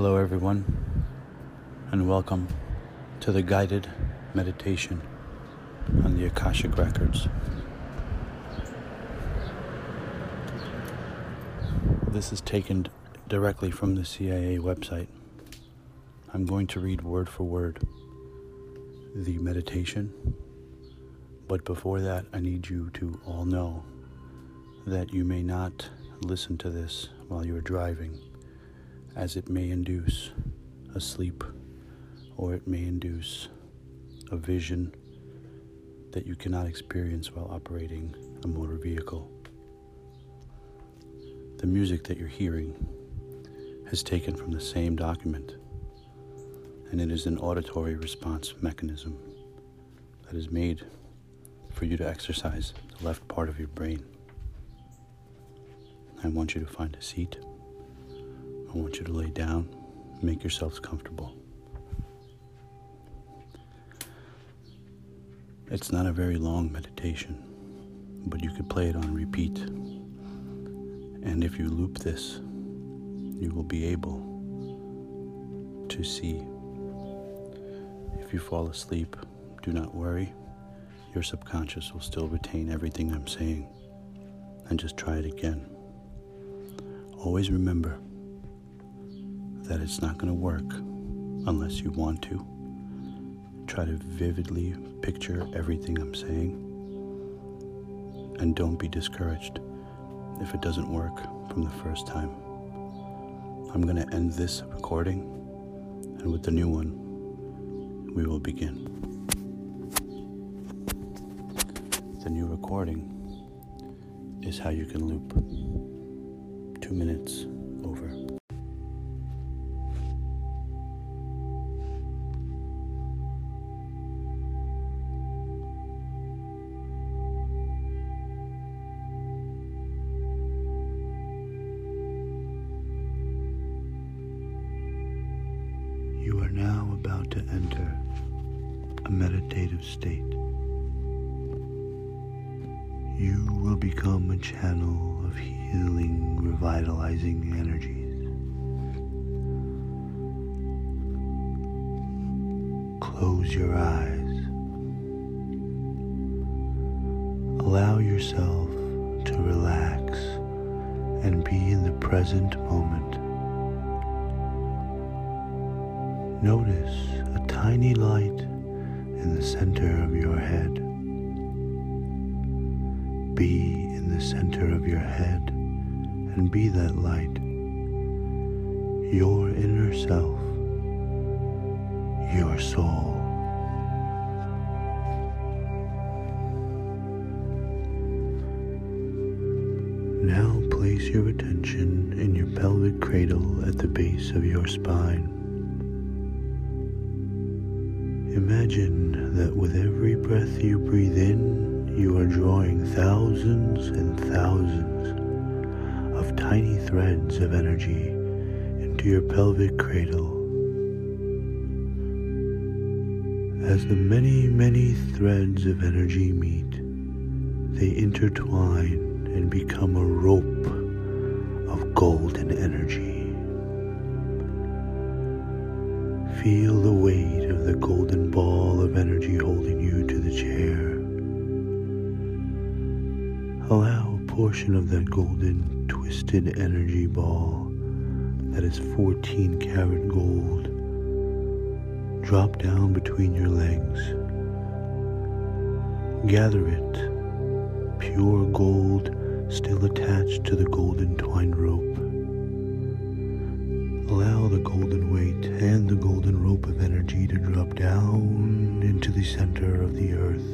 Hello, everyone, and welcome to the guided meditation on the Akashic Records. This is taken directly from the CIA website. I'm going to read word for word the meditation, but before that, I need you to all know that you may not listen to this while you're driving, as it may induce a sleep or it may induce a vision that you cannot experience while operating a motor vehicle. The music that you're hearing is taken from the same document, and it is an auditory response mechanism that is made for you to exercise the left part of your brain. I want you to find a seat. I want you to lay down, make yourselves comfortable. It's not a very long meditation, but you could play it on repeat. And if you loop this, you will be able to see. If you fall asleep, do not worry. Your subconscious will still retain everything I'm saying. And just try it again. Always remember that it's not going to work unless you want to. Try to vividly picture everything I'm saying. And don't be discouraged if it doesn't work from the first time. I'm going to end this recording, and with the new one, we will begin. The new recording is how you can loop two minutes become a channel of healing, revitalizing energies. Close your eyes. Allow yourself to relax and be in the present moment. Notice a tiny light in the center of your head. Be in the center of your head and be that light, your inner self, your soul. Now place your attention in your pelvic cradle at the base of your spine. Imagine that with every breath you breathe in, you are drawing thousands and thousands of tiny threads of energy into your pelvic cradle. As the many, many threads of energy meet, they intertwine and become a rope of golden energy. Feel the weight of the golden ball of energy holding you to the chair. Portion of that golden twisted energy ball that is 14 karat gold drop down between your legs. Gather it, pure gold still attached to the golden twine rope. Allow the golden weight and the golden rope of energy to drop down into the center of the earth,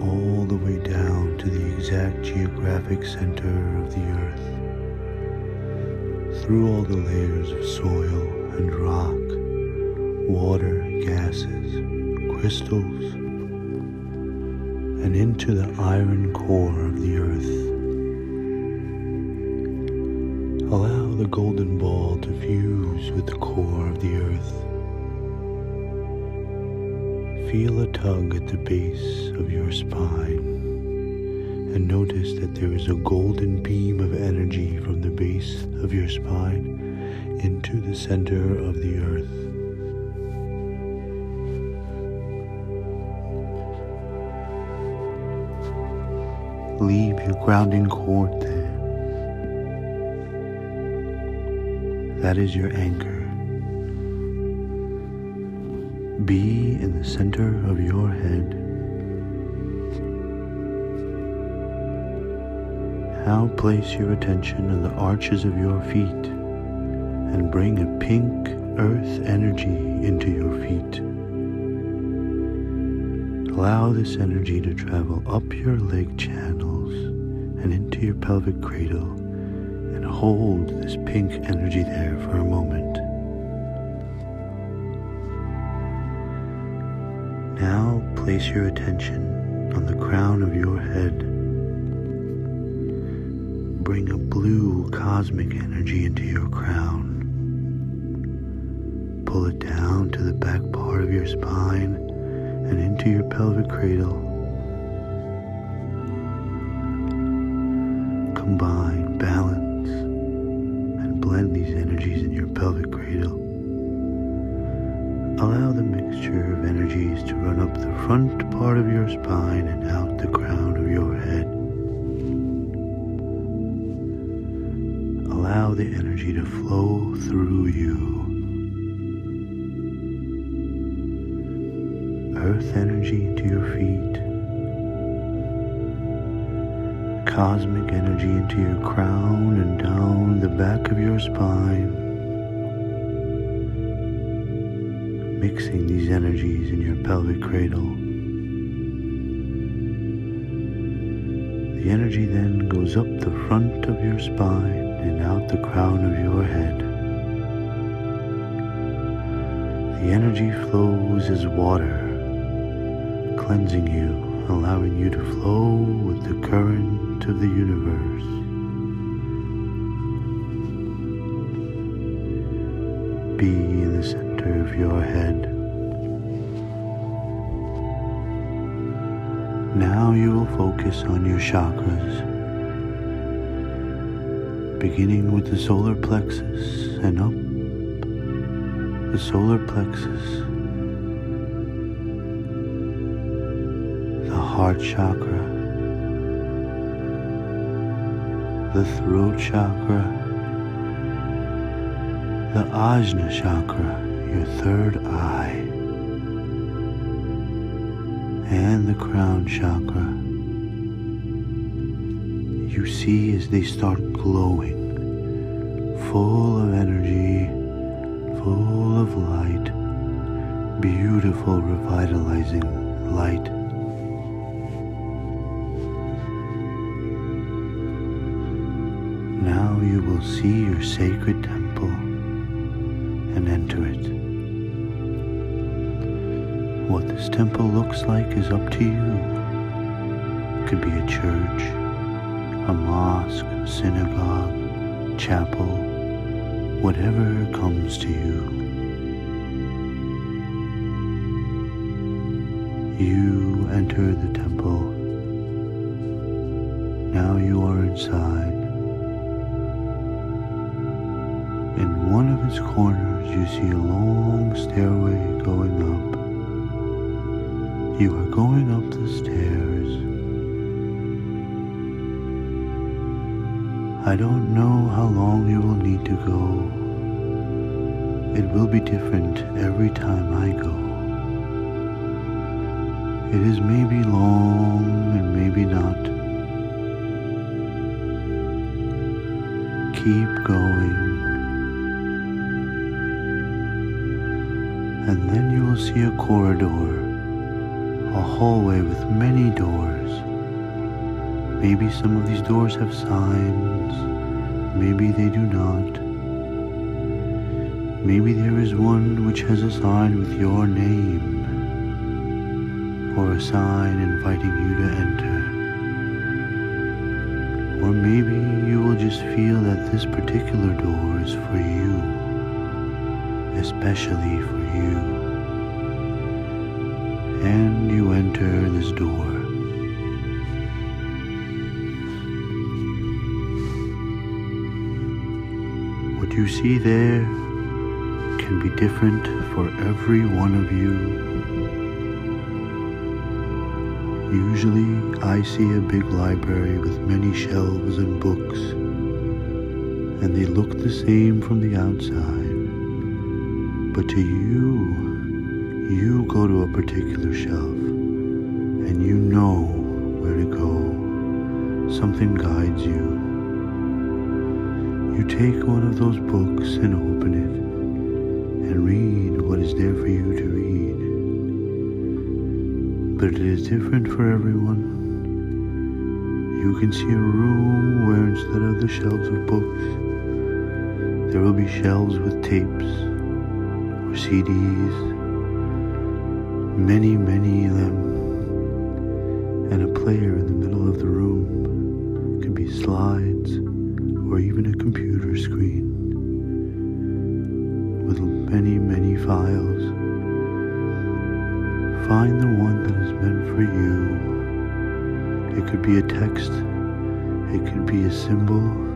all the way down to the exact geographic center of the earth, through all the layers of soil and rock, water, gases, crystals, and into the iron core of the earth. Allow the golden ball to fuse with the core of the earth. Feel a tug at the base of your spine and notice that there is a golden beam of energy from the base of your spine into the center of the earth. Leave your grounding cord there. That is your anchor. Be in the center of your head. Now place your attention on the arches of your feet and bring a pink earth energy into your feet. Allow this energy to travel up your leg channels and into your pelvic cradle and hold this pink energy there for a moment. Place your attention on the crown of your head. Bring a blue cosmic energy into your crown. Pull it down to the back part of your spine and into your pelvic cradle. Combine, balance, and blend these energies in your pelvic cradle. Allow the mixture of energies to run up the front part of your spine and out the crown of your head. Allow the energy to flow through you. Earth energy into your feet. Cosmic energy into your crown and down the back of your spine. Mixing these energies in your pelvic cradle. The energy then goes up the front of your spine and out the crown of your head. The energy flows as water, cleansing you, allowing you to flow with the current of the universe. Be your head. Now you will focus on your chakras, beginning with the solar plexus and up the solar plexus, the heart chakra, the throat chakra, the Ajna chakra, your third eye, and the crown chakra. You see as they start glowing, full of energy, full of light, beautiful, revitalizing light. Now you will see your sacred temple and enter it. What this temple looks like is up to you. It could be a church, a mosque, synagogue, chapel, whatever comes to you. You enter the temple. Now you are inside. In one of its corners, you see a long stairway going up. You are going up the stairs. I don't know how long you will need to go. It will be different every time I go. It is maybe long and maybe not. Keep going. and then you will see a corridor, a hallway with many doors. Maybe some of these doors have signs, maybe they do not. Maybe there is one which has a sign with your name, or a sign inviting you to enter. Or maybe you will just feel that this particular door is for you especially for you. And you enter this door. What you see there can be different for every one of you. Usually, I see a big library with many shelves and books, and they look the same from the outside. But to you, you go to a particular shelf, and you know where to go. Something guides you. You take one of those books and open it and read what is there for you to read. But it is different for everyone. You can see a room where instead of the shelves of books, there will be shelves with tapes or CDs, many, many of them, and a player in the middle of the room. Could be slides or even a computer screen with many, many files. Find the one that is meant for you. It could be a text, it could be a symbol.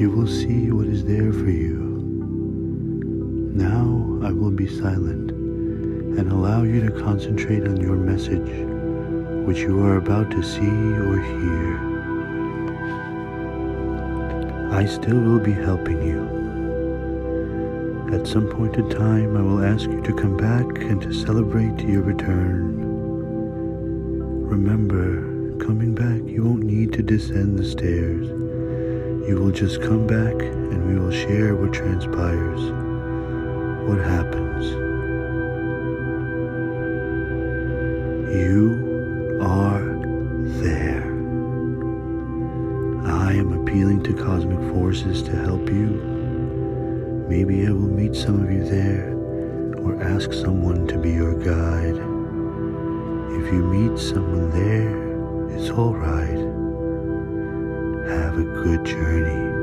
You will see what is there for you. Now I will be silent and allow you to concentrate on your message which you are about to see or hear. I still will be helping you. At some point in time, I will ask you to come back and to celebrate your return. Remember, coming back, you won't need to descend the stairs. You will just come back and we will share what transpires, what happens. You are there. I am appealing to cosmic forces to help you. Maybe I will meet some of you there or ask someone to be your guide. If you meet someone there, it's all right. Have a good journey.